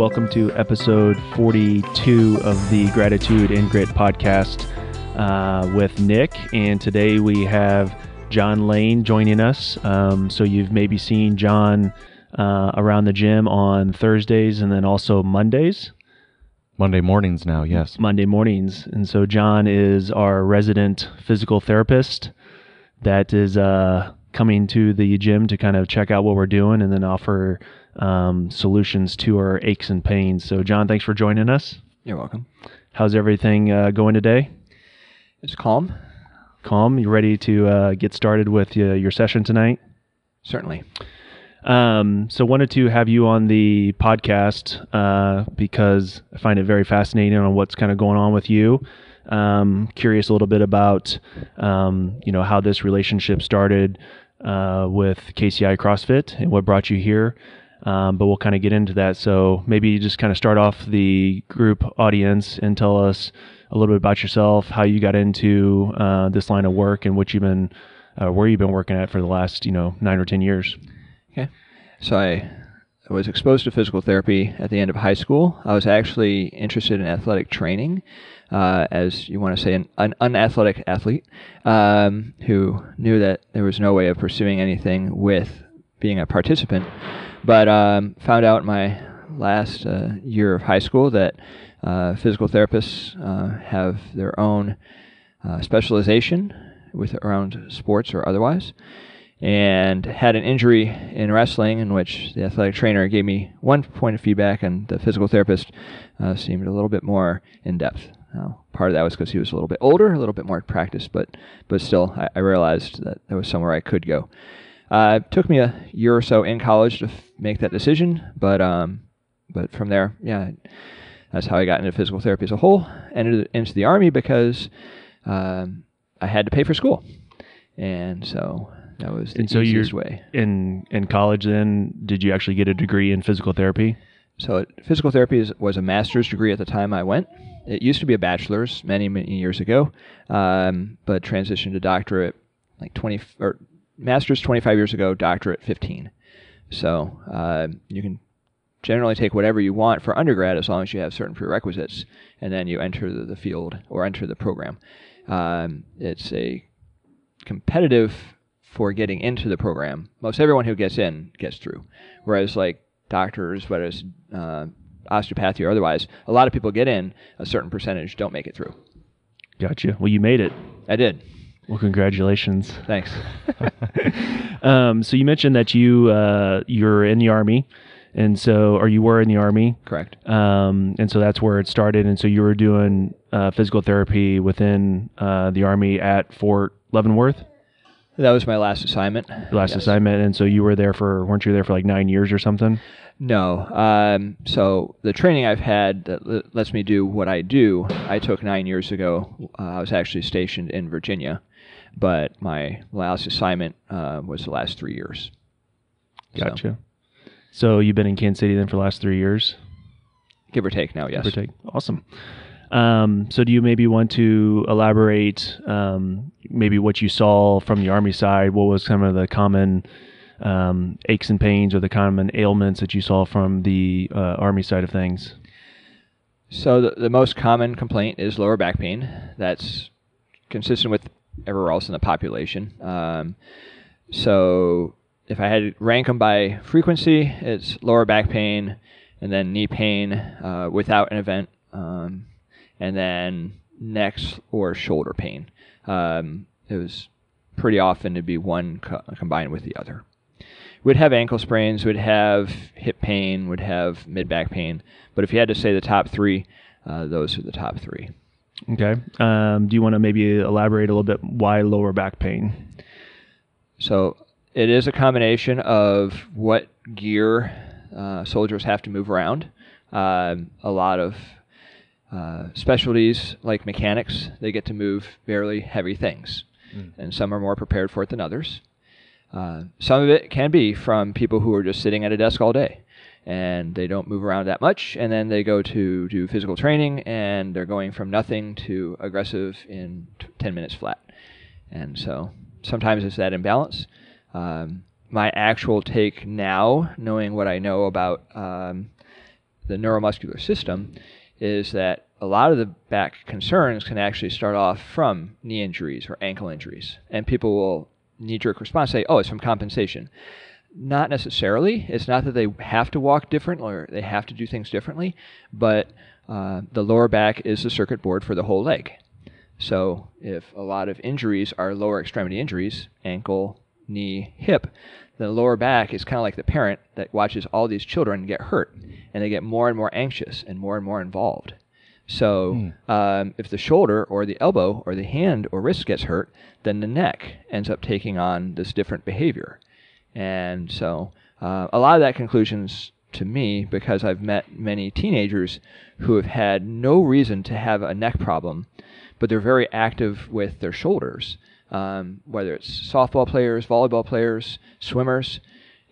Welcome to episode 42 of the Gratitude and Grit podcast uh, with Nick. And today we have John Lane joining us. Um, so you've maybe seen John uh, around the gym on Thursdays and then also Mondays. Monday mornings now, yes. Monday mornings. And so John is our resident physical therapist that is uh, coming to the gym to kind of check out what we're doing and then offer um, solutions to our aches and pains. So, John, thanks for joining us. You're welcome. How's everything uh, going today? It's calm. Calm. You ready to uh, get started with uh, your session tonight? Certainly. Um, so wanted to have you on the podcast uh, because I find it very fascinating on what's kind of going on with you. Um, curious a little bit about um, you know how this relationship started uh, with KCI CrossFit and what brought you here. Um, but we'll kind of get into that. So maybe just kind of start off the group audience and tell us a little bit about yourself, how you got into uh, this line of work, and what you've been, uh, where you've been working at for the last you know nine or ten years. Okay. So I was exposed to physical therapy at the end of high school. I was actually interested in athletic training, uh, as you want to say, an, an unathletic athlete um, who knew that there was no way of pursuing anything with being a participant. But um, found out my last uh, year of high school that uh, physical therapists uh, have their own uh, specialization with around sports or otherwise and had an injury in wrestling in which the athletic trainer gave me one point of feedback and the physical therapist uh, seemed a little bit more in depth. Part of that was because he was a little bit older, a little bit more practiced, but but still, I, I realized that there was somewhere I could go. Uh, it took me a year or so in college to f- make that decision, but um, but from there, yeah, that's how I got into physical therapy as a whole. Entered into the army because um, I had to pay for school, and so that was the And so easiest way. In in college, then did you actually get a degree in physical therapy? So it- physical therapy is, was a master's degree at the time I went. It used to be a bachelor's many many years ago, um, but transitioned to doctorate like 20 or master's 25 years ago, doctorate 15. So uh, you can generally take whatever you want for undergrad as long as you have certain prerequisites, and then you enter the, the field or enter the program. Um, it's a competitive for getting into the program. Most everyone who gets in gets through, whereas like doctors, whether it's uh, osteopathy or otherwise, a lot of people get in, a certain percentage don't make it through. Gotcha. Well, you made it. I did. Well, congratulations. Thanks. um, so you mentioned that you uh, you're in the army, and so or you were in the army, Correct. um, and so that's where it started. And so you were doing uh, physical therapy within uh, the army at Fort Leavenworth, That was my last assignment. your last Yes. assignment. And so you were there for weren't you there for like nine years or something? No. Um, so the training I've had that l- lets me do what I do, I took nine years ago. Uh, I was actually stationed in Virginia, but my last assignment uh, was the last three years. So, Gotcha. So you've been in Kansas City then for the last three years. give or take now, yes. Give or take. Awesome. Um, so, do you maybe want to elaborate um, maybe what you saw from the Army side? What was some of the common um, aches and pains or the common ailments that you saw from the uh, Army side of things? So the, the most common complaint is lower back pain. That's consistent with everywhere else in the population. Um, so if I had to rank them by frequency, it's lower back pain, and then knee pain uh, without an event, um, and then neck or shoulder pain. Um, it was pretty often to be one co- combined with the other. We'd have ankle sprains, would have hip pain, would have mid back pain. But if you had to say the top three, uh, those are the top three. Okay. Um, do you want to maybe elaborate a little bit why lower back pain? So it is a combination of what gear uh, soldiers have to move around. Um, a lot of uh, specialties like mechanics, they get to move fairly heavy things, and some are more prepared for it than others. Uh, some of it can be from people who are just sitting at a desk all day and they don't move around that much, and then they go to do physical training and they're going from nothing to aggressive in t- 10 minutes flat. And so sometimes it's that imbalance. Um, my actual take now, knowing what I know about um, the neuromuscular system is that a lot of the back concerns can actually start off from knee injuries or ankle injuries. And people will knee jerk response say, oh, it's from compensation. Not necessarily. It's not that they have to walk different or they have to do things differently, but uh, the lower back is the circuit board for the whole leg. So if a lot of injuries are lower extremity injuries, ankle, knee, hip, the lower back is kind of like the parent that watches all these children get hurt, and they get more and more anxious and more and more involved. So um, if the shoulder or the elbow or the hand or wrist gets hurt, then the neck ends up taking on this different behavior. And so uh, a lot of that conclusions to me because I've met many teenagers who have had no reason to have a neck problem, but they're very active with their shoulders, um, whether it's softball players, volleyball players, swimmers,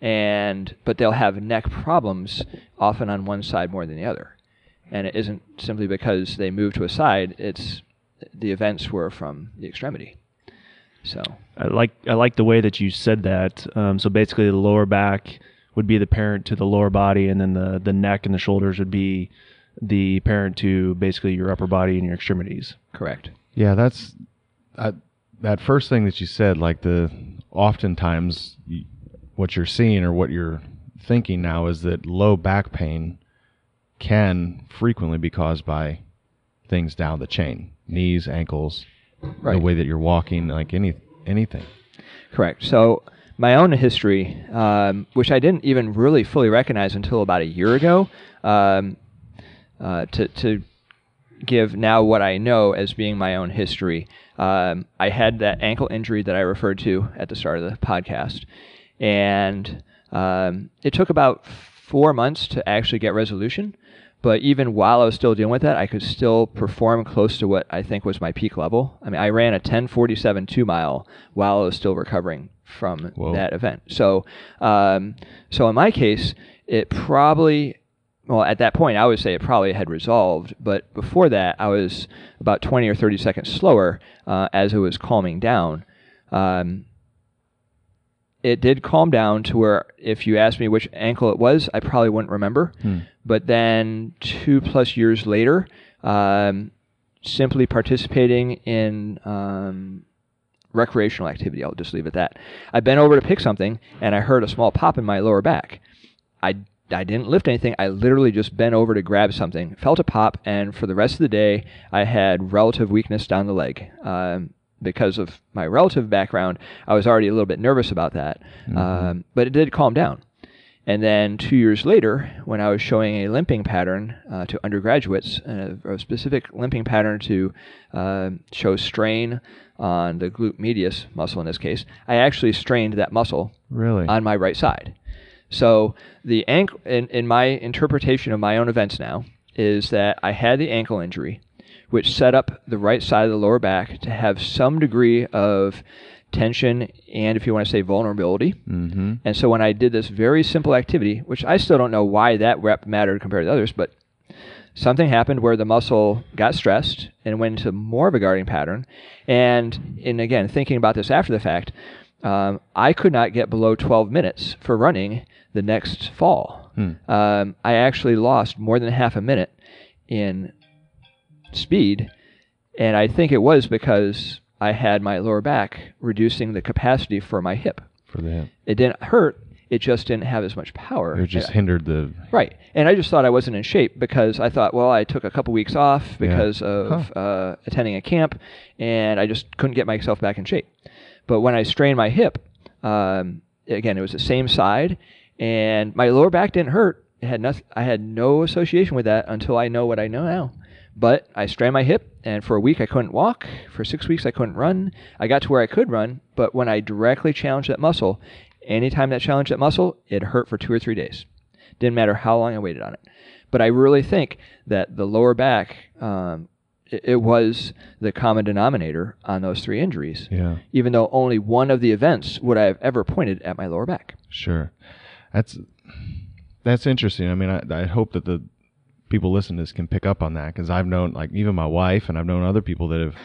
and but they'll have neck problems often on one side more than the other. And it isn't simply because they move to a side; it's the events were from the extremity. So I like I like the way that you said that. Um, so basically, the lower back would be the parent to the lower body, and then the the neck and the shoulders would be the parent to basically your upper body and your extremities. correct. Yeah, that's I, that first thing that you said. Like the oftentimes what you're seeing or what you're thinking now is that low back pain can frequently be caused by things down the chain, knees, ankles, Right. the way that you're walking, like any anything. Correct. So my own history, um, which I didn't even really fully recognize until about a year ago, um, uh, to to give now what I know as being my own history. Um, I had that ankle injury that I referred to at the start of the podcast, and um, it took about four months to actually get resolution. But even while I was still dealing with that, I could still perform close to what I think was my peak level. I mean, I ran a 10:47 two mile while I was still recovering from Whoa. that event. So, um, so in my case, it probably well, at that point, I would say it probably had resolved, but before that, I was about 20 or 30 seconds slower uh, as it was calming down. Um, it did calm down to where if you asked me which ankle it was, I probably wouldn't remember. But then two plus years later, um, simply participating in um, recreational activity, I'll just leave it at that. I bent over to pick something and I heard a small pop in my lower back. I I didn't lift anything. I literally just bent over to grab something, felt a pop, and for the rest of the day, I had relative weakness down the leg. Um, because of my relative background, I was already a little bit nervous about that. Um, but it did calm down. And then two years later, when I was showing a limping pattern uh, to undergraduates, a, a specific limping pattern to uh, show strain on the glute medius muscle in this case, I actually strained that muscle Really? on my right side. So the ankle, in, in my interpretation of my own events now, is that I had the ankle injury, which set up the right side of the lower back to have some degree of tension and, if you want to say, vulnerability. mm-hmm. And so when I did this very simple activity, which I still don't know why that rep mattered compared to others, but something happened where the muscle got stressed and went into more of a guarding pattern. And in again thinking about this after the fact, um, I could not get below 12 minutes for running the next fall. Um, I actually lost more than half a minute in speed, and I think it was because I had my lower back reducing the capacity for my hip. For the hip. It didn't hurt. It just didn't have as much power. It just hindered the. Right. And I just thought I wasn't in shape because I thought, well, I took a couple weeks off because of uh, attending a camp and I just couldn't get myself back in shape. But when I strained my hip, um, again, it was the same side and my lower back didn't hurt. It had nothing, I had no association with that until I know what I know now. But I strained my hip, and for a week I couldn't walk. For six weeks I couldn't run. I got to where I could run, but when I directly challenged that muscle, anytime that challenged that muscle, it hurt for two or three days. Didn't matter how long I waited on it. But I really think that the lower back, um, it, it was the common denominator on those three injuries, Yeah. even though only one of the events would I have ever pointed at my lower back. Sure, that's that's interesting. I mean, I, I hope that the people listening to this can pick up on that because I've known, like, even my wife and I've known other people that have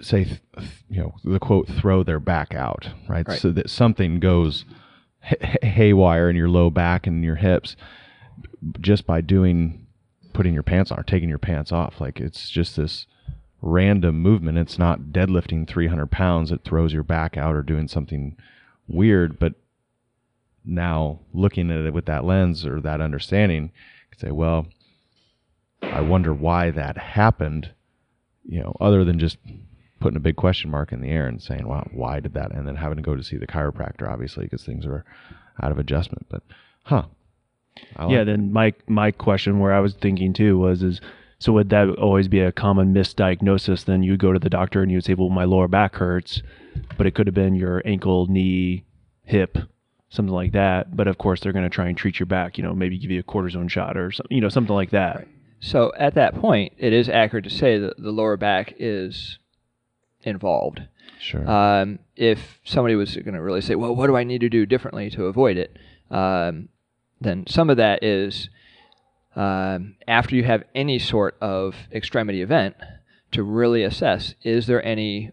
say, th- you know, the quote, throw their back out, right? Right. So that something goes hay- haywire in your low back and your hips. just by doing putting your pants on or taking your pants off. Like it's just this random movement. It's not deadlifting 300 pounds that throws your back out or doing something weird. But now looking at it with that lens or that understanding, you could say, well, I wonder why that happened. You know, other than just putting a big question mark in the air and saying, "Wow, why did that?" and then having to go to see the chiropractor, obviously, because things are out of adjustment. But, huh? Like yeah. Then my my question, where I was thinking too, was is so would that always be a common misdiagnosis? Then you go to the doctor and you would say, "Well, my lower back hurts," but it could have been your ankle, knee, hip, something like that. But of course, they're going to try and treat your back. You know, maybe give you a cortisone shot or something. You know, something like that. So at that point, it is accurate to say that the lower back is involved. Sure. Um, if somebody was going to really say, well, what do I need to do differently to avoid it? Um, then some of that is um, after you have any sort of extremity event to really assess is there any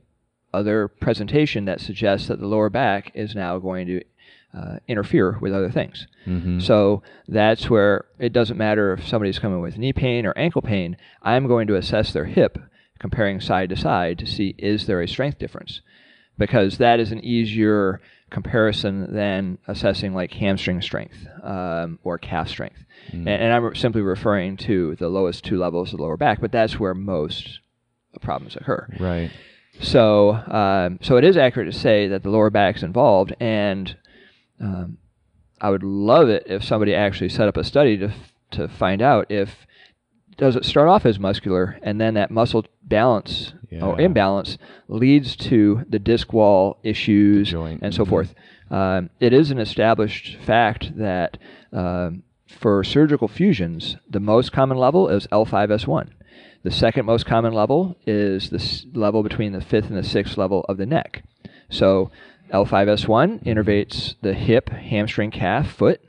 other presentation that suggests that the lower back is now going to uh, interfere with other things. Mhm. So that's where it doesn't matter if somebody's coming with knee pain or ankle pain. I'm going to assess their hip, comparing side to side to see is there a strength difference, because that is an easier comparison than assessing like hamstring strength um, or calf strength. And, and I'm simply referring to the lowest two levels of the lower back, but that's where most problems occur. right. So, um, so it is accurate to say that the lower back is involved, and um, I would love it if somebody actually set up a study to to find out if does it start off as muscular, and then that muscle balance or imbalance leads to the disc wall issues joint, and so mhm. forth. Um, it is an established fact that um, for surgical fusions, the most common level is L5S1. The second most common level is the level between the fifth and the sixth level of the neck. So L5S1 innervates the hip, hamstring, calf, foot.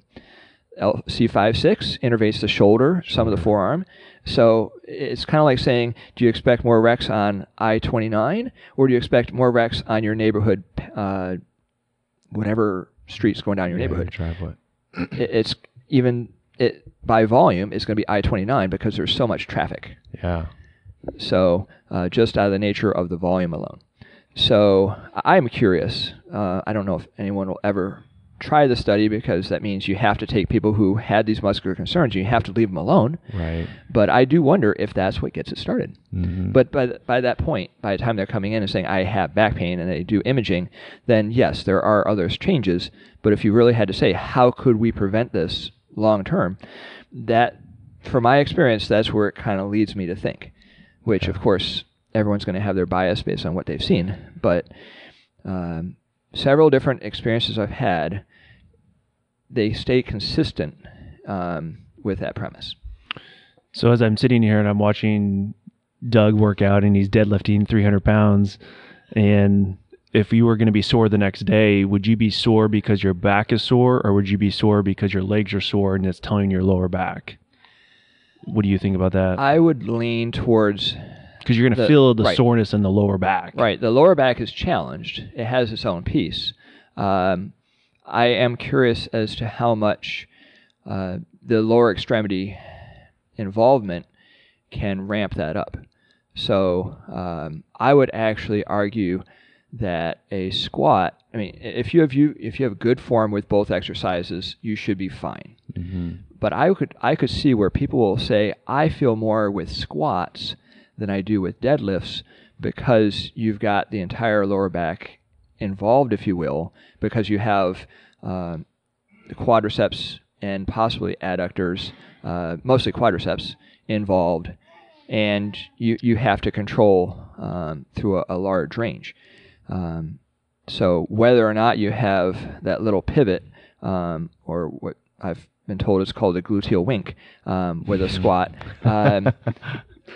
L- C56 innervates the shoulder, some of the forearm. So it's kind of like saying, do you expect more wrecks on I-29 or do you expect more wrecks on your neighborhood, uh, whatever streets going down your Yeah, neighborhood? Driveway. It- it's even it by volume it's going to be I-29 because there's so much traffic. Yeah. So uh, just out of the nature of the volume alone. So I- I'm curious. Uh, I don't know if anyone will ever try the study because that means you have to take people who had these muscular concerns. and You have to leave them alone. Right. But I do wonder if that's what gets it started. Mhm. But by, th- by that point, by the time they're coming in and saying, I have back pain and they do imaging, then yes, there are other changes. But if you really had to say, how could we prevent this long term, that, from my experience, that's where it kind of leads me to think. Which, of course, everyone's going to have their bias based on what they've seen. But um, several different experiences I've had, they stay consistent um, with that premise. So as I'm sitting here and I'm watching Doug work out and he's deadlifting 300 pounds, and if you were going to be sore the next day, would you be sore because your back is sore, or would you be sore because your legs are sore and it's telling your lower back? What do you think about that? I would lean towards Because you're going to feel the right. soreness in the lower back. Right. The lower back is challenged. It has its own piece. Um, I am curious as to how much uh, the lower extremity involvement can ramp that up. So um, I would actually argue that a squat. I mean, if you have you if you have good form with both exercises, you should be fine. Mhm. But I could I could see where people will say I feel more with squats than I do with deadlifts because you've got the entire lower back involved, if you will, because you have um, the quadriceps and possibly adductors, uh, mostly quadriceps, involved, and you you have to control um, through a, a large range. Um, so whether or not you have that little pivot, um, or what I've been told is called a gluteal wink um, with a squat, um,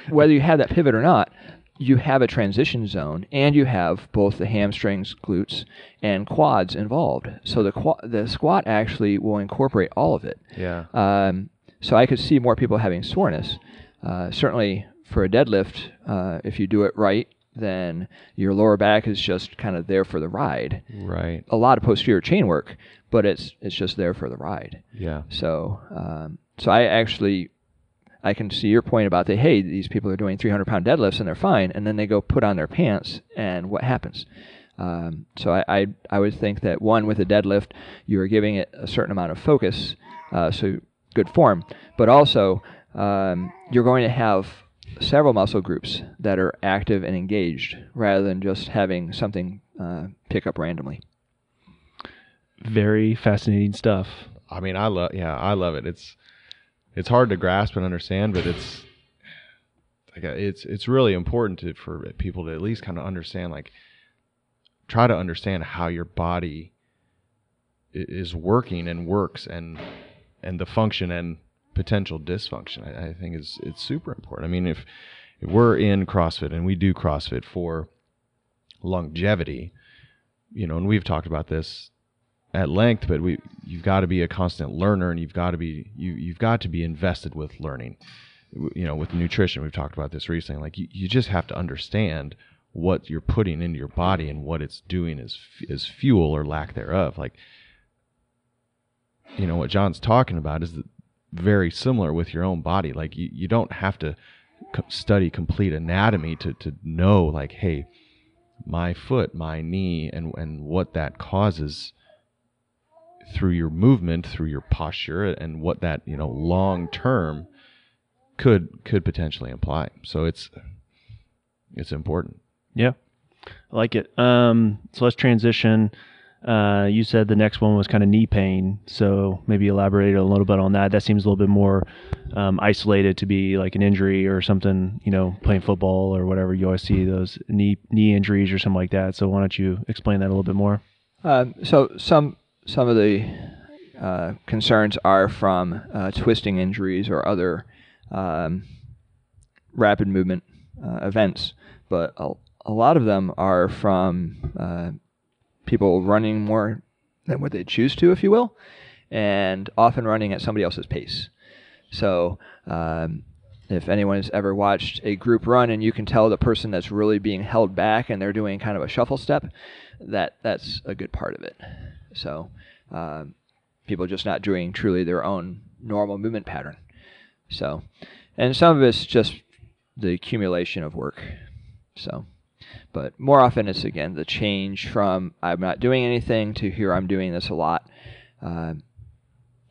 whether you have that pivot or not, you have a transition zone, and you have both the hamstrings, glutes, and quads involved. So the qua- the squat actually will incorporate all of it. Yeah. Um, so I could see more people having soreness. Uh, certainly for a deadlift, uh, if you do it right, then your lower back is just kind of there for the ride. Right. A lot of posterior chain work, but it's it's just there for the ride. Yeah. So um, so I actually I can see your point about the hey these people are doing 300 pound deadlifts and they're fine, and then they go put on their pants and what happens? Um, so I, I, I would think that one with a deadlift you are giving it a certain amount of focus, uh, so good form, but also um, you're going to have several muscle groups that are active and engaged rather than just having something uh, pick up randomly. Very fascinating stuff. I mean, I love yeah, I love it. It's it's hard to grasp and understand, but it's like uh, it's it's really important to, for people to at least kind of understand like try to understand how your body is working and works and and the function and potential dysfunction I, I think is it's super important. I mean if if we're in CrossFit and we do CrossFit for longevity, you know, and we've talked about this at length, but we you've got to be a constant learner and you've got to be you you've got to be invested with learning. You know, with nutrition, we've talked about this recently. Like you, you just have to understand what you're putting into your body and what it's doing as as fuel or lack thereof. Like you know what John's talking about is very similar with your own body. Like you, you don't have to study complete anatomy to to know like hey my foot, my knee, and and what that causes through your movement, through your posture, and what that you know long term could could potentially imply. So it's it's important. Yeah, I like it. Um, so let's transition. Uh, you said the next one was kind of knee pain, so maybe elaborate a little bit on that. That seems a little bit more um, isolated to be like an injury or something. You know, playing football or whatever. You always see those knee knee injuries or something like that. So why don't you explain that a little bit more? Um, so some some of the uh, concerns are from uh, twisting injuries or other um, rapid movement uh, events, but a, a, lot of them are from uh, people running more than what they choose to, if you will, and often running at somebody else's pace. So, um, if anyone has ever watched a group run and you can tell the person that's really being held back and they're doing kind of a shuffle step, that that's a good part of it. So um, people just not doing truly their own normal movement pattern. So, and some of it's just the accumulation of work. So, but more often it's again the change from I'm not doing anything to here I'm doing this a lot. Uh,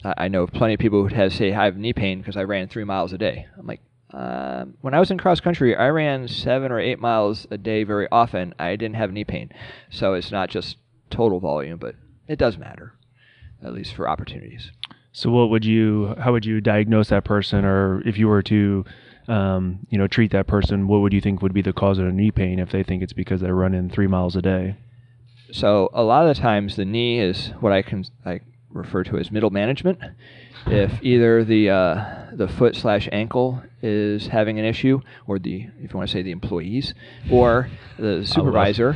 I, know plenty of people who have say I have knee pain because I ran three miles a day. I'm like, uh, when I was in cross country, I ran seven or eight miles a day very often. I didn't have knee pain, so it's not just total volume, but it does matter, at least for opportunities. So, what would you? How would you diagnose that person, or if you were to, um, you know, treat that person, what would you think would be the cause of the knee pain if they think it's because they're running three miles a day? So, a lot of the times, the knee is what I can I refer to as middle management. If either the uh, the foot slash ankle is having an issue, or the if you want to say the employees, or the supervisor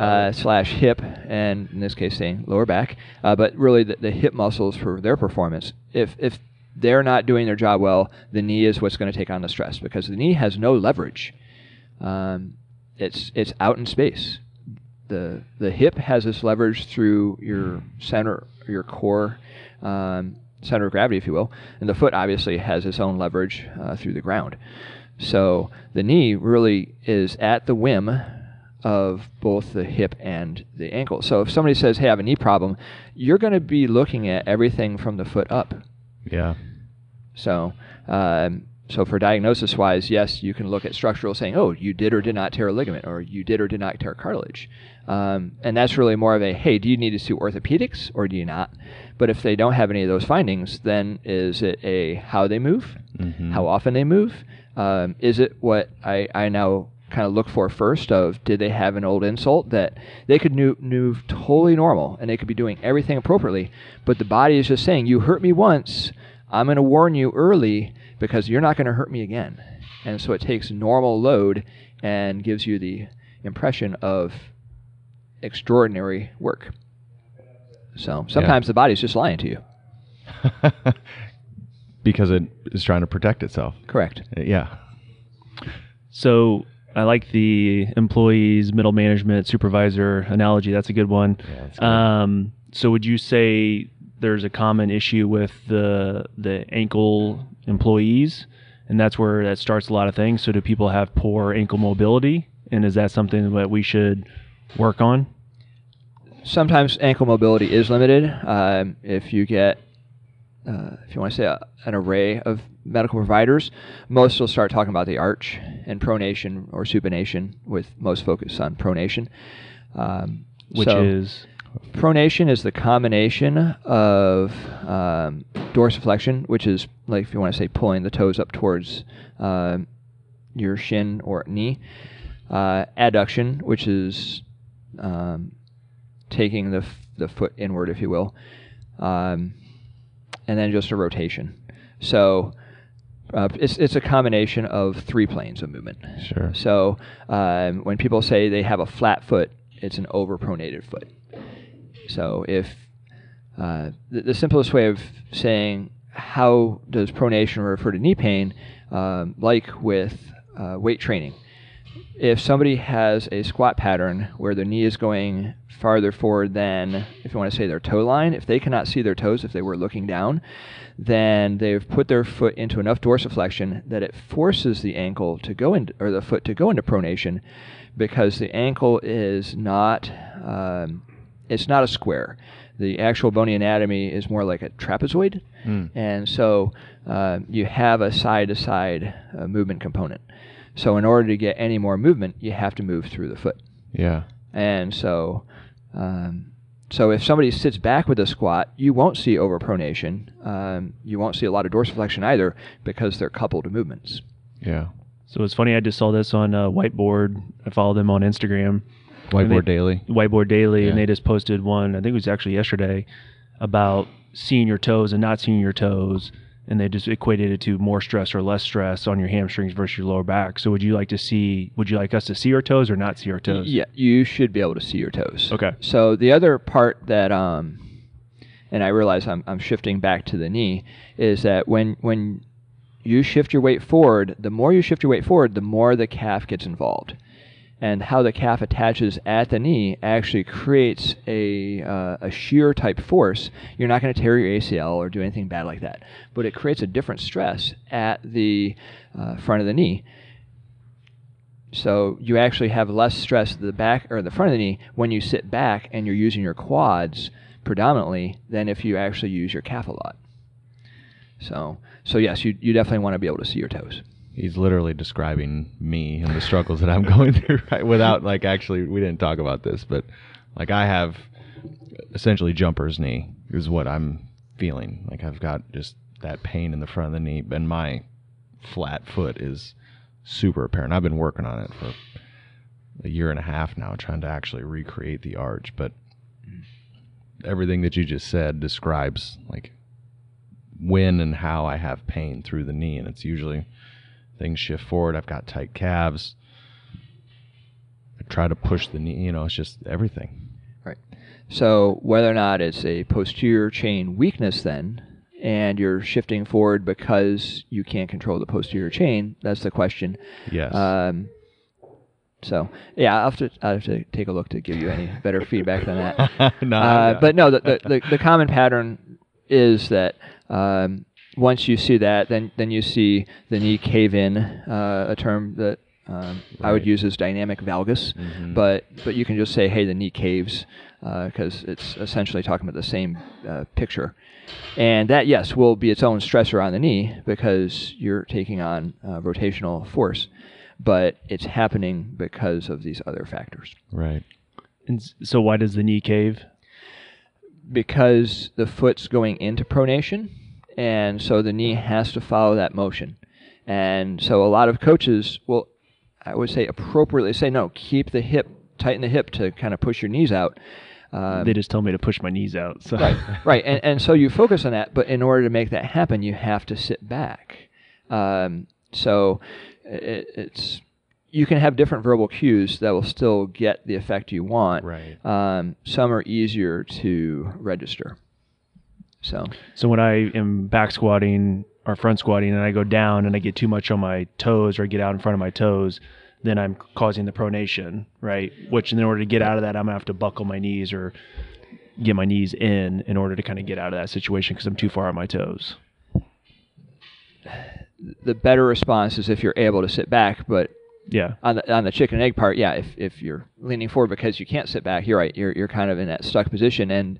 uh, slash hip, and in this case, saying lower back, uh, but really the, the, hip muscles for their performance. If if they're not doing their job well, the knee is what's going to take on the stress because the knee has no leverage. Um, it's it's out in space. The the hip has this leverage through your center, your core. Um, center of gravity, if you will, and the foot obviously has its own leverage uh, through the ground. So the knee really is at the whim of both the hip and the ankle. So if somebody says, "Hey, I have a knee problem," you're going to be looking at everything from the foot up. Yeah. So, um, so for diagnosis wise, yes, you can look at structural, saying, "Oh, you did or did not tear a ligament, or you did or did not tear cartilage," um, and that's really more of a, "Hey, do you need to see orthopedics or do you not?" But if they don't have any of those findings, then is it a how they move, mm-hmm. how often they move? Um, is it what I, I now kind of look for first of did they have an old insult that they could move totally normal and they could be doing everything appropriately, but the body is just saying, you hurt me once, I'm going to warn you early because you're not going to hurt me again. And so it takes normal load and gives you the impression of extraordinary work. So sometimes yeah. the body's just lying to you. because it is trying to protect itself. Correct. Uh, yeah. So I like the employees, middle management, supervisor analogy. That's a good one. Yeah, good. Um, so would you say there's a common issue with the the ankle employees, and that's where that starts a lot of things. So do people have poor ankle mobility, and is that something that we should work on? Sometimes ankle mobility is limited. Um, if you get, uh, if you want to say a, an array of medical providers, most will start talking about the arch and pronation or supination, with most focus on pronation. Um, Which so is pronation is the combination of um, dorsiflexion, which is like if you want to say pulling the toes up towards um your shin or knee, uh, adduction, which is um, taking the f- the foot inward, if you will, um, and then just a rotation. So. Uh, it's, it's a combination of three planes of movement. Sure. So um, when people say they have a flat foot, it's an overpronated foot. So if uh, the, the simplest way of saying how does pronation refer to knee pain, um, like with uh, weight training, if somebody has a squat pattern where their knee is going farther forward than, if you want to say their toe line, if they cannot see their toes if they were looking down, then they've put their foot into enough dorsiflexion that it forces the ankle to go into, or the foot to go into pronation, because the ankle is not, um, it's not a square. The actual bony anatomy is more like a trapezoid, and so uh, you have a side-to-side uh, movement component. So in order to get any more movement, you have to move through the foot. Yeah. And so, um, so if somebody sits back with a squat, you won't see overpronation. Um, you won't see a lot of dorsiflexion either because they're coupled movements. Yeah. so it's funny. I just saw this on uh, Whiteboard. I follow them on Instagram. Whiteboard they- Daily. Whiteboard Daily, and they just posted one. I think it was actually yesterday about seeing your toes and not seeing your toes, and they just equated it to more stress or less stress on your hamstrings versus your lower back. So, would you like to see? Would you like us to see our toes or not see our toes? Yeah, you should be able to see your toes. Okay. So the other part that, um, and I realize I'm, I'm shifting back to the knee, is that when when you shift your weight forward, the more you shift your weight forward, the more the calf gets involved. And how the calf attaches at the knee actually creates a, uh, a shear type force. You're not going to tear your ACL or do anything bad like that, but it creates a different stress at the uh, front of the knee. So you actually have less stress at the back or the front of the knee when you sit back and you're using your quads predominantly than if you actually use your calf a lot. So, so yes, you, you definitely want to be able to see your toes. He's literally describing me and the struggles that I'm going through right without like actually we didn't talk about this, but like I have essentially jumper's knee is what I'm feeling. Like I've got just that pain in the front of the knee and my flat foot is super apparent. I've been working on it for a year and a half now trying to actually recreate the arch, but everything that you just said describes like when and how I have pain through the knee and it's usually things shift forward. I've got tight calves. I try to push the knee, you know, it's just everything. Right. So whether or not it's a posterior chain weakness then, and you're shifting forward because you can't control the posterior chain, that's the question. Yes. Um, so yeah, I'll have to I'll have to take a look to give you any better feedback than that. no, Uh, yeah. but no, the, the, the, the common pattern is that um, once you see that, then then you see the knee cave in, uh, a term that um, I would use as dynamic valgus, Mhm. but but you can just say, hey, the knee caves, because it's essentially talking about the same uh, picture. And that, yes, will be its own stressor on the knee because you're taking on uh, rotational force, but it's happening because of these other factors. right. And so, why does the knee cave? because the foot's going into pronation, and so the knee has to follow that motion. And so a lot of coaches will, I would say, appropriately say, no, keep the hip, tighten the hip to kind of push your knees out. Um, they just tell me to push my knees out. So. right, right, and and so you focus on that, but in order to make that happen, you have to sit back. Um, so it, it's you can have different verbal cues that will still get the effect you want. Right. Um, some are easier to register. So So when I am back squatting or front squatting and I go down and I get too much on my toes or I get out in front of my toes, then I'm causing the pronation, right? Which in order to get out of that, I'm gonna have to buckle my knees or get my knees in in order to kind of get out of that situation because I'm too far on my toes. The better response is if you're able to sit back, but Yeah. on the on the chicken and egg part, yeah, if if you're leaning forward because you can't sit back, you're right. You're you're kind of in that stuck position, and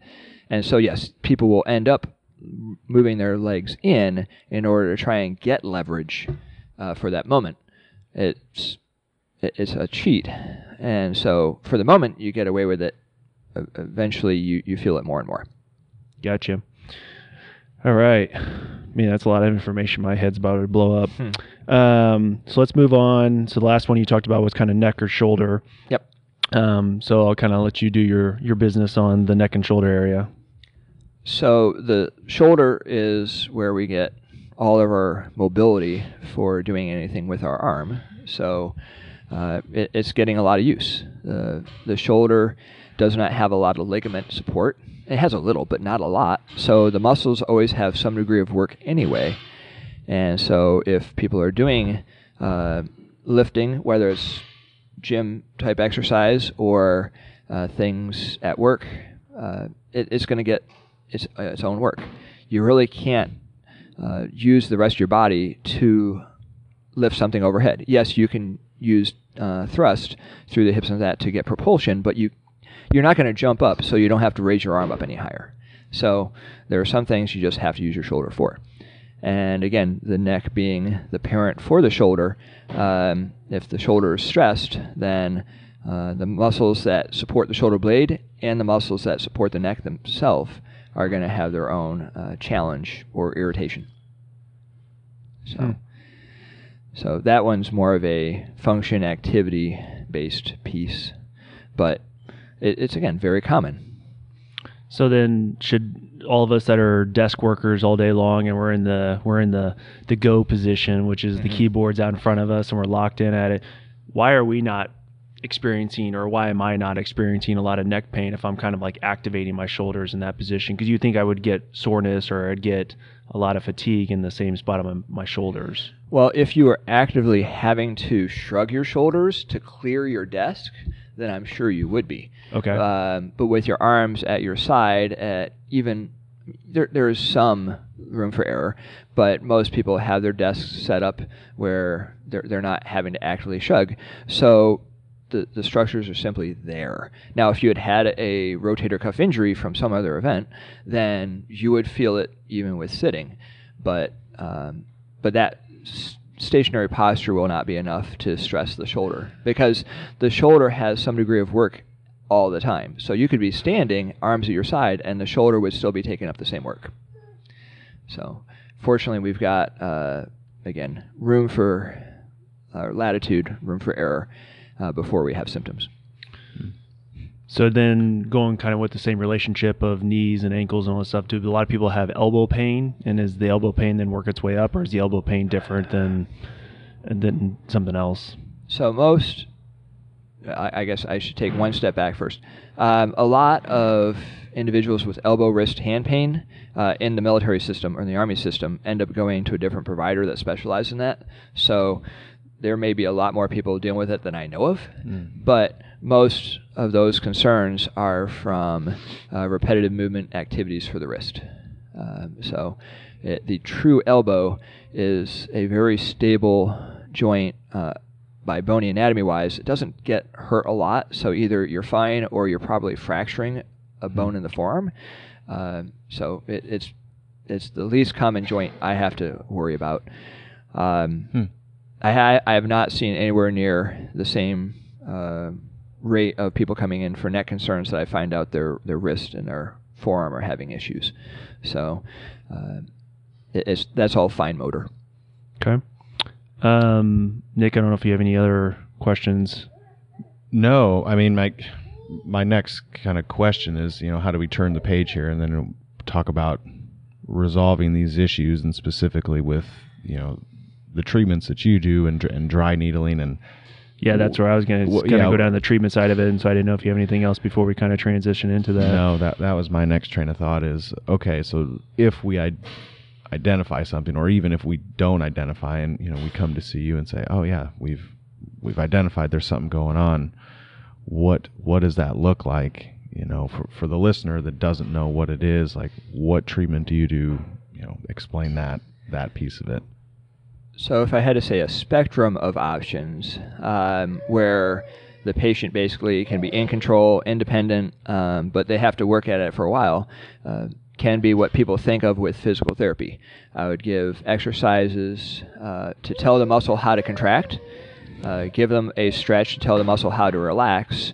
and so yes, people will end up moving their legs in in order to try and get leverage uh, for that moment. It's it's a cheat, and so for the moment you get away with it. Eventually, you you feel it more and more. Gotcha. All right. I mean, that's a lot of information. My head's about to blow up. Um, so let's move on. So the last one you talked about was kind of neck or shoulder. Yep. Um, so I'll kind of let you do your your business on the neck and shoulder area. So the shoulder is where we get all of our mobility for doing anything with our arm. So uh, it, it's getting a lot of use. Uh, the shoulder does not have a lot of ligament support. It has a little, but not a lot. So the muscles always have some degree of work anyway. And so if people are doing uh, lifting, whether it's gym type exercise or uh, things at work, uh, it, it's going to get its, uh, its own work. You really can't uh, use the rest of your body to lift something overhead. Yes, you can use uh, thrust through the hips and that to get propulsion, but you you're not going to jump up, so you don't have to raise your arm up any higher. So there are some things you just have to use your shoulder for. And again, the neck being the parent for the shoulder, um, if the shoulder is stressed, then uh, the muscles that support the shoulder blade and the muscles that support the neck themselves are going to have their own uh, challenge or irritation. So, so that one's more of a function activity based piece, but it, it's again very common. So then, should all of us that are desk workers all day long, and we're in the we're in the the go position, which is the keyboards out in front of us, and we're locked in at it. Why are we not experiencing, or why am I not experiencing a lot of neck pain if I'm kind of like activating my shoulders in that position? Because you think I would get soreness or I'd get a lot of fatigue in the same spot on my, my shoulders. Well, if you are actively having to shrug your shoulders to clear your desk, then I'm sure you would be. Okay. Um, but with your arms at your side, at even there, there is some room for error, but most people have their desks set up where they're, they're not having to actually shrug. So the, the structures are simply there. Now, if you had had a rotator cuff injury from some other event, then you would feel it even with sitting. But um, but that s- stationary posture will not be enough to stress the shoulder because the shoulder has some degree of work all the time. So you could be standing, arms at your side, and the shoulder would still be taking up the same work. So fortunately, we've got uh, again room for uh, latitude, room for error uh, before we have symptoms. So then going kind of with the same relationship of knees and ankles and all this stuff too. A lot of people have elbow pain, and is the elbow pain then work its way up, or is the elbow pain different than than something else? So most, I, I guess I should take one step back first. Um, a lot of individuals with elbow, wrist, hand pain uh, in the military system or in the army system end up going to a different provider that specializes in that. So there may be a lot more people dealing with it than I know of, but most of those concerns are from uh, repetitive movement activities for the wrist. Um, so it, the true elbow is a very stable joint uh, by bony anatomy wise. It doesn't get hurt a lot, so either you're fine or you're probably fracturing a bone in the forearm. Um so it, it's it's the least common joint I have to worry about. Um, I, ha- I have not seen anywhere near the same uh, rate of people coming in for neck concerns that I find out their their wrist and their forearm are having issues. So uh, it, it's that's all fine motor. Okay. Um, Nick, I don't know if you have any other questions. No, I mean my my next kind of question is, you know, how do we turn the page here and then talk about resolving these issues and specifically with, you know, the treatments that you do and, and dry needling and Yeah, that's where I was going to Well, kind of yeah. go down the treatment side of it, and so I didn't know if you have anything else before we kind of transition into that. no, that that was my next train of thought is okay, so if we I- identify something or even if we don't identify and you know we come to see you and say, "Oh yeah, we've we've identified there's something going on." What what does that look like you know, for for the listener that doesn't know what it is, like what treatment do you do? You know, explain that that piece of it. So, if I had to say a spectrum of options um, where the patient basically can be in control, independent, um, but they have to work at it for a while, uh, can be what people think of with physical therapy. I would give exercises uh, to tell the muscle how to contract, uh, give them a stretch to tell the muscle how to relax,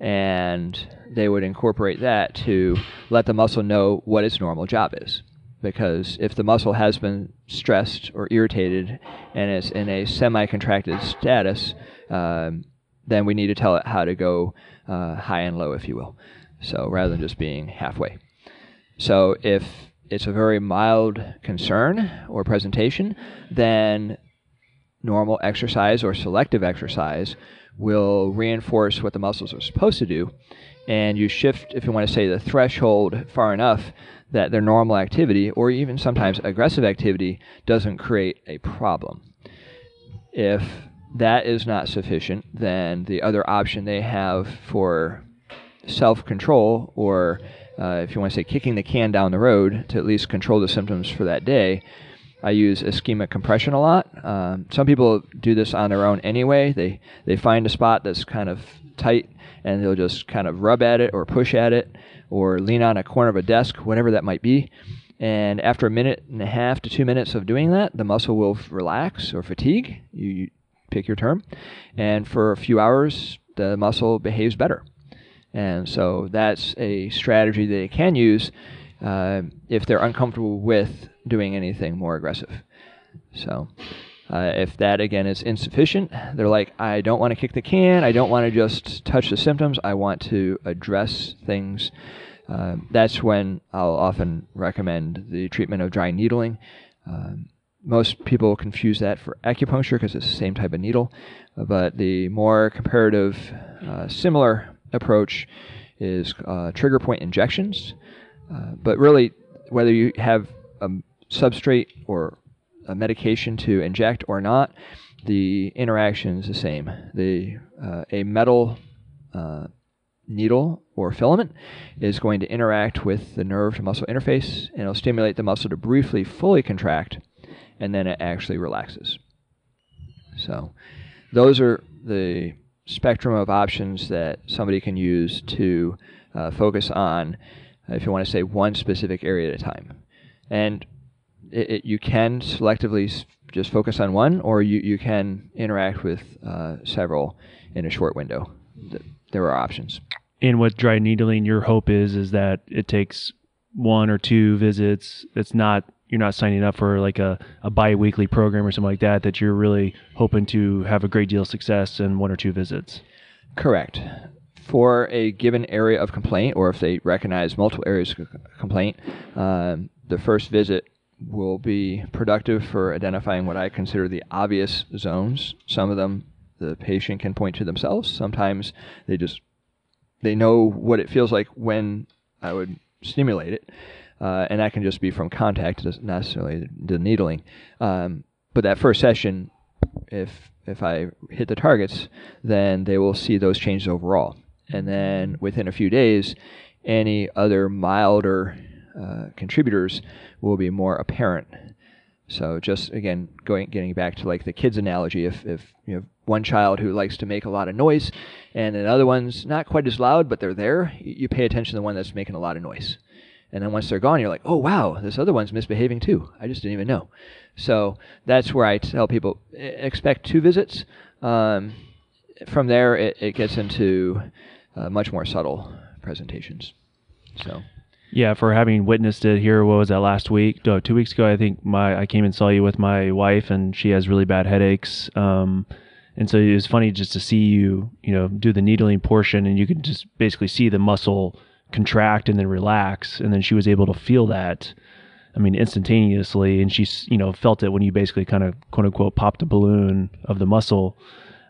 and they would incorporate that to let the muscle know what its normal job is because if the muscle has been stressed or irritated and is in a semi-contracted status, um, then we need to tell it how to go uh, high and low, if you will. So rather than just being halfway. So if it's a very mild concern or presentation, then normal exercise or selective exercise will reinforce what the muscles are supposed to do. And you shift, if you want to say, the threshold far enough that their normal activity or even sometimes aggressive activity doesn't create a problem. If that is not sufficient, then the other option they have for self control, or uh, if you want to say kicking the can down the road to at least control the symptoms for that day, I use ischemic compression a lot. Um, some people do this on their own anyway. They they find a spot that's kind of tight and they'll just kind of rub at it or push at it or lean on a corner of a desk, whatever that might be. And after a minute and a half to two minutes of doing that, the muscle will relax or fatigue. You, you pick your term. And for a few hours, the muscle behaves better. And so that's a strategy they can use uh, if they're uncomfortable with doing anything more aggressive. So uh, if that again is insufficient, they're like, I don't want to kick the can. I don't want to just touch the symptoms. I want to address things. Uh, that's when I'll often recommend the treatment of dry needling. Um, most people confuse that for acupuncture because it's the same type of needle, but the more comparative, uh, similar approach is uh, trigger point injections. Uh, but really, whether you have a substrate or a medication to inject or not, the interaction is the same. The uh, a metal uh, needle or filament is going to interact with the nerve to muscle interface and it'll stimulate the muscle to briefly fully contract and then it actually relaxes. So, those are the spectrum of options that somebody can use to uh, focus on, if you want to say one specific area at a time. And it, it, you can selectively just focus on one, or you, you can interact with uh, several in a short window. There are options. And with dry needling, your hope is is that it takes one or two visits. It's not you're not signing up for like a, a bi-weekly program or something like that. That you're really hoping to have a great deal of success in one or two visits. Correct. For a given area of complaint, or if they recognize multiple areas of complaint, um, the first visit will be productive for identifying what I consider the obvious zones. Some of them the patient can point to themselves. Sometimes they just they know what it feels like when I would stimulate it, uh, and that can just be from contact, not necessarily the needling. Um, but that first session, if if I hit the targets, then they will see those changes overall, and then within a few days, any other milder uh, contributors will be more apparent. So just again going getting back to like the kids analogy, if if you have one child who likes to make a lot of noise, and another one's not quite as loud, but they're there, you pay attention to the one that's making a lot of noise. And then once they're gone, you're like, oh wow, this other one's misbehaving too. I just didn't even know. So that's where I tell people expect two visits. Um, from there, it, it gets into uh, much more subtle presentations. So. Yeah, for having witnessed it here, what was that last week? No, two weeks ago, I think my I came and saw you with my wife, and she has really bad headaches. Um, and so it was funny just to see you, you know, do the needling portion, and you could just basically see the muscle contract and then relax, and then she was able to feel that. I mean, instantaneously, and she, you know, felt it when you basically kind of quote unquote popped a balloon of the muscle.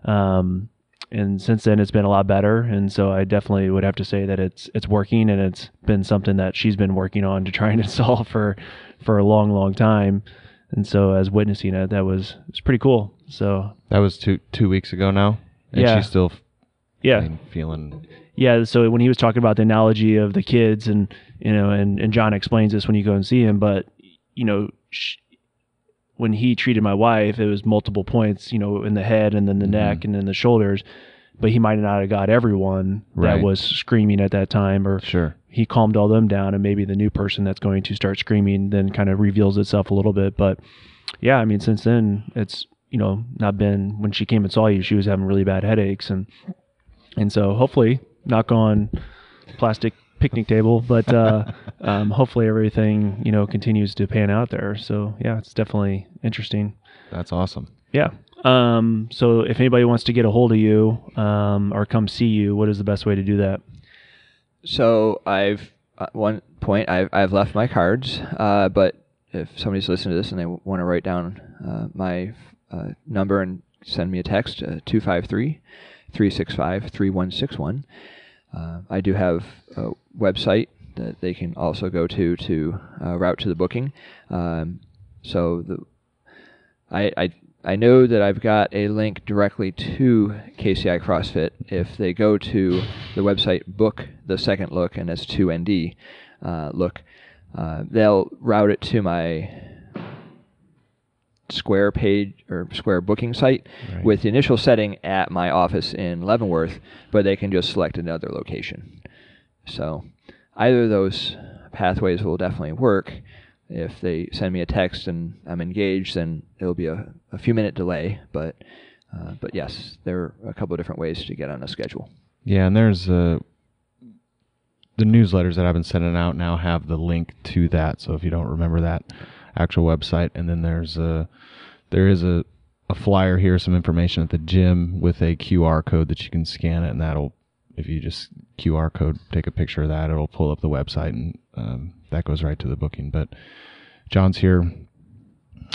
Um, and since then it's been a lot better and so i definitely would have to say that it's it's working and it's been something that she's been working on to try and install for for a long long time and so as witnessing it that was was pretty cool so that was two two weeks ago now and yeah. she still Yeah. and feeling Yeah, so when he was talking about the analogy of the kids, and you know, and, and John explains this when you go and see him, but you know, sh- when he treated my wife, it was multiple points, you know, in the head and then the mm-hmm. neck and then the shoulders, but he might not have got everyone Right. that was screaming at that time, or sure. he calmed all them down, and maybe the new person that's going to start screaming then kind of reveals itself a little bit, but yeah, I mean, since then it's you know not been when she came and saw you, she was having really bad headaches and and so hopefully knock on plastic picnic table but uh, um, hopefully everything you know continues to pan out there so yeah it's definitely interesting That's awesome. yeah um, so if anybody wants to get a hold of you um, or come see you what is the best way to do that So I've at one point I've I've left my cards, uh, but if somebody's listening to this and they want to write down uh, my uh, number and send me a text, uh, 253 365 3161. Uh, I do have a website that they can also go to to uh, route to the booking. Um, so the I, I I know that I've got a link directly to KCI CrossFit. If they go to the website Book the Second Look, and that's 2ND uh, look, uh, they'll route it to my Square page or Square booking site Right. with the initial setting at my office in Leavenworth, but they can just select another location. So either of those pathways will definitely work. If they send me a text and I'm engaged, then it'll be a, a few minute delay. But uh, but yes, there are a couple of different ways to get on a schedule. Yeah, and there's uh, the newsletters that I've been sending out now have the link to that. So if you don't remember that actual website, and then there's a there is a a flyer here, some information at the gym with a QR code that you can scan it, and that'll if you just QR code, take a picture of that, it'll pull up the website, and um, that goes right to the booking. But John's here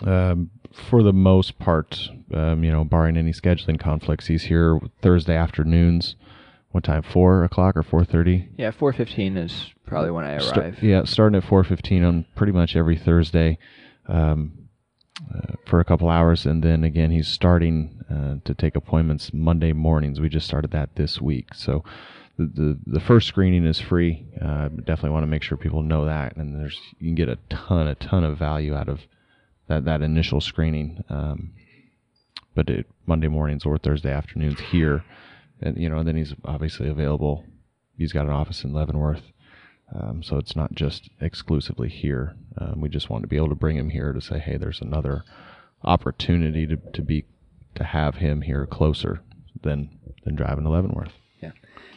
um, for the most part, um, you know, barring any scheduling conflicts. He's here Thursday afternoons. What time? Four o'clock or four thirty? Yeah, 4:15 is probably when I arrive. yeah, starting at four fifteen on pretty much every Thursday um, uh, for a couple hours, and then again he's starting uh, to take appointments Monday mornings. We just started that this week, so. The, the, the first screening is free. Uh, definitely want to make sure people know that, and there's you can get a ton, a ton of value out of that that initial screening. Um, but it, Monday mornings or Thursday afternoons here, and you know, and then he's obviously available. He's got an office in Leavenworth, um, so it's not just exclusively here. Um, we just want to be able to bring him here to say, hey, there's another opportunity to, to be to have him here closer than than driving to Leavenworth. Yeah,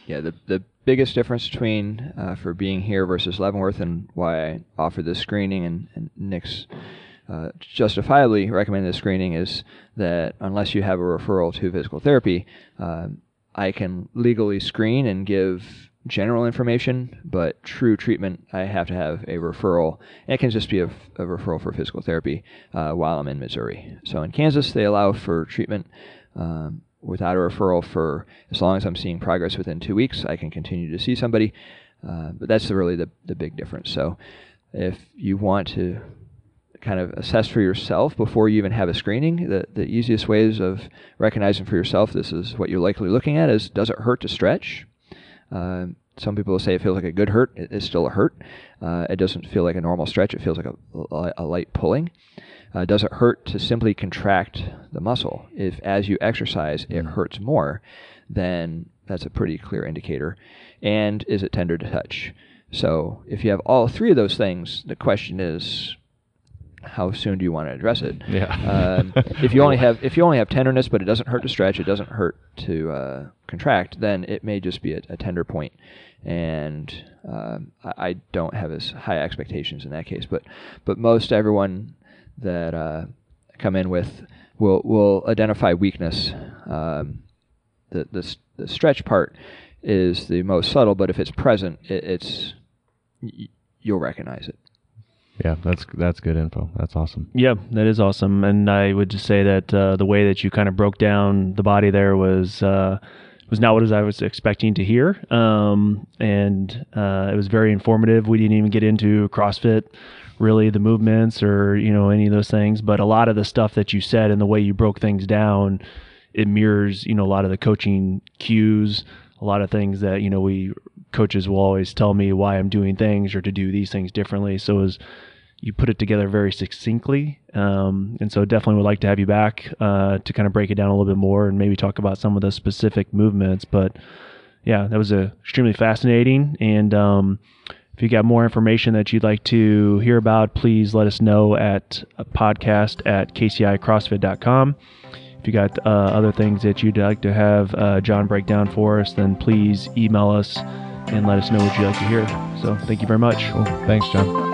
yeah. The the biggest difference between uh, for being here versus Leavenworth and why I offered this screening and, and Nick's uh, justifiably recommended this screening is that unless you have a referral to physical therapy, um I can legally screen and give general information, but true treatment, I have to have a referral. And it can just be a, a referral for physical therapy uh, while I'm in Missouri. So in Kansas, they allow for treatment um, without a referral for as long as I'm seeing progress within two weeks. I can continue to see somebody, uh, but that's really the, the big difference. So if you want to kind of assess for yourself before you even have a screening. The, the easiest ways of recognizing for yourself this is what you're likely looking at is does it hurt to stretch? Uh, some people will say it feels like a good hurt. It is still a hurt. Uh, it doesn't feel like a normal stretch. It feels like a, a, a light pulling. Uh, does it hurt to simply contract the muscle? If as you exercise it hurts more, then that's a pretty clear indicator. And is it tender to touch? So if you have all three of those things, the question is, how soon do you want to address it? Yeah. um, if you only have if you only have tenderness, but it doesn't hurt to stretch, it doesn't hurt to uh, contract, then it may just be a, a tender point. And um, I, I don't have as high expectations in that case, but but most everyone that uh, come in with will will identify weakness. Um, the, the the stretch part is the most subtle, but if it's present, it, it's y- you'll recognize it. Yeah, that's that's good info. That's awesome. Yeah, that is awesome. And I would just say that uh, the way that you kind of broke down the body there was uh, was not what I was expecting to hear. Um, and uh, it was very informative. We didn't even get into CrossFit, really, the movements or you know any of those things. But a lot of the stuff that you said and the way you broke things down it mirrors you know a lot of the coaching cues, a lot of things that you know we coaches will always tell me why I'm doing things or to do these things differently. So as you put it together very succinctly, um, and so definitely would like to have you back uh, to kind of break it down a little bit more and maybe talk about some of the specific movements. But yeah, that was a, extremely fascinating. And um, if you got more information that you'd like to hear about, please let us know at a podcast at kcicrossfit.com. If you got uh, other things that you'd like to have uh, John break down for us, then please email us and let us know what you'd like to hear. So thank you very much. Cool. Thanks, John.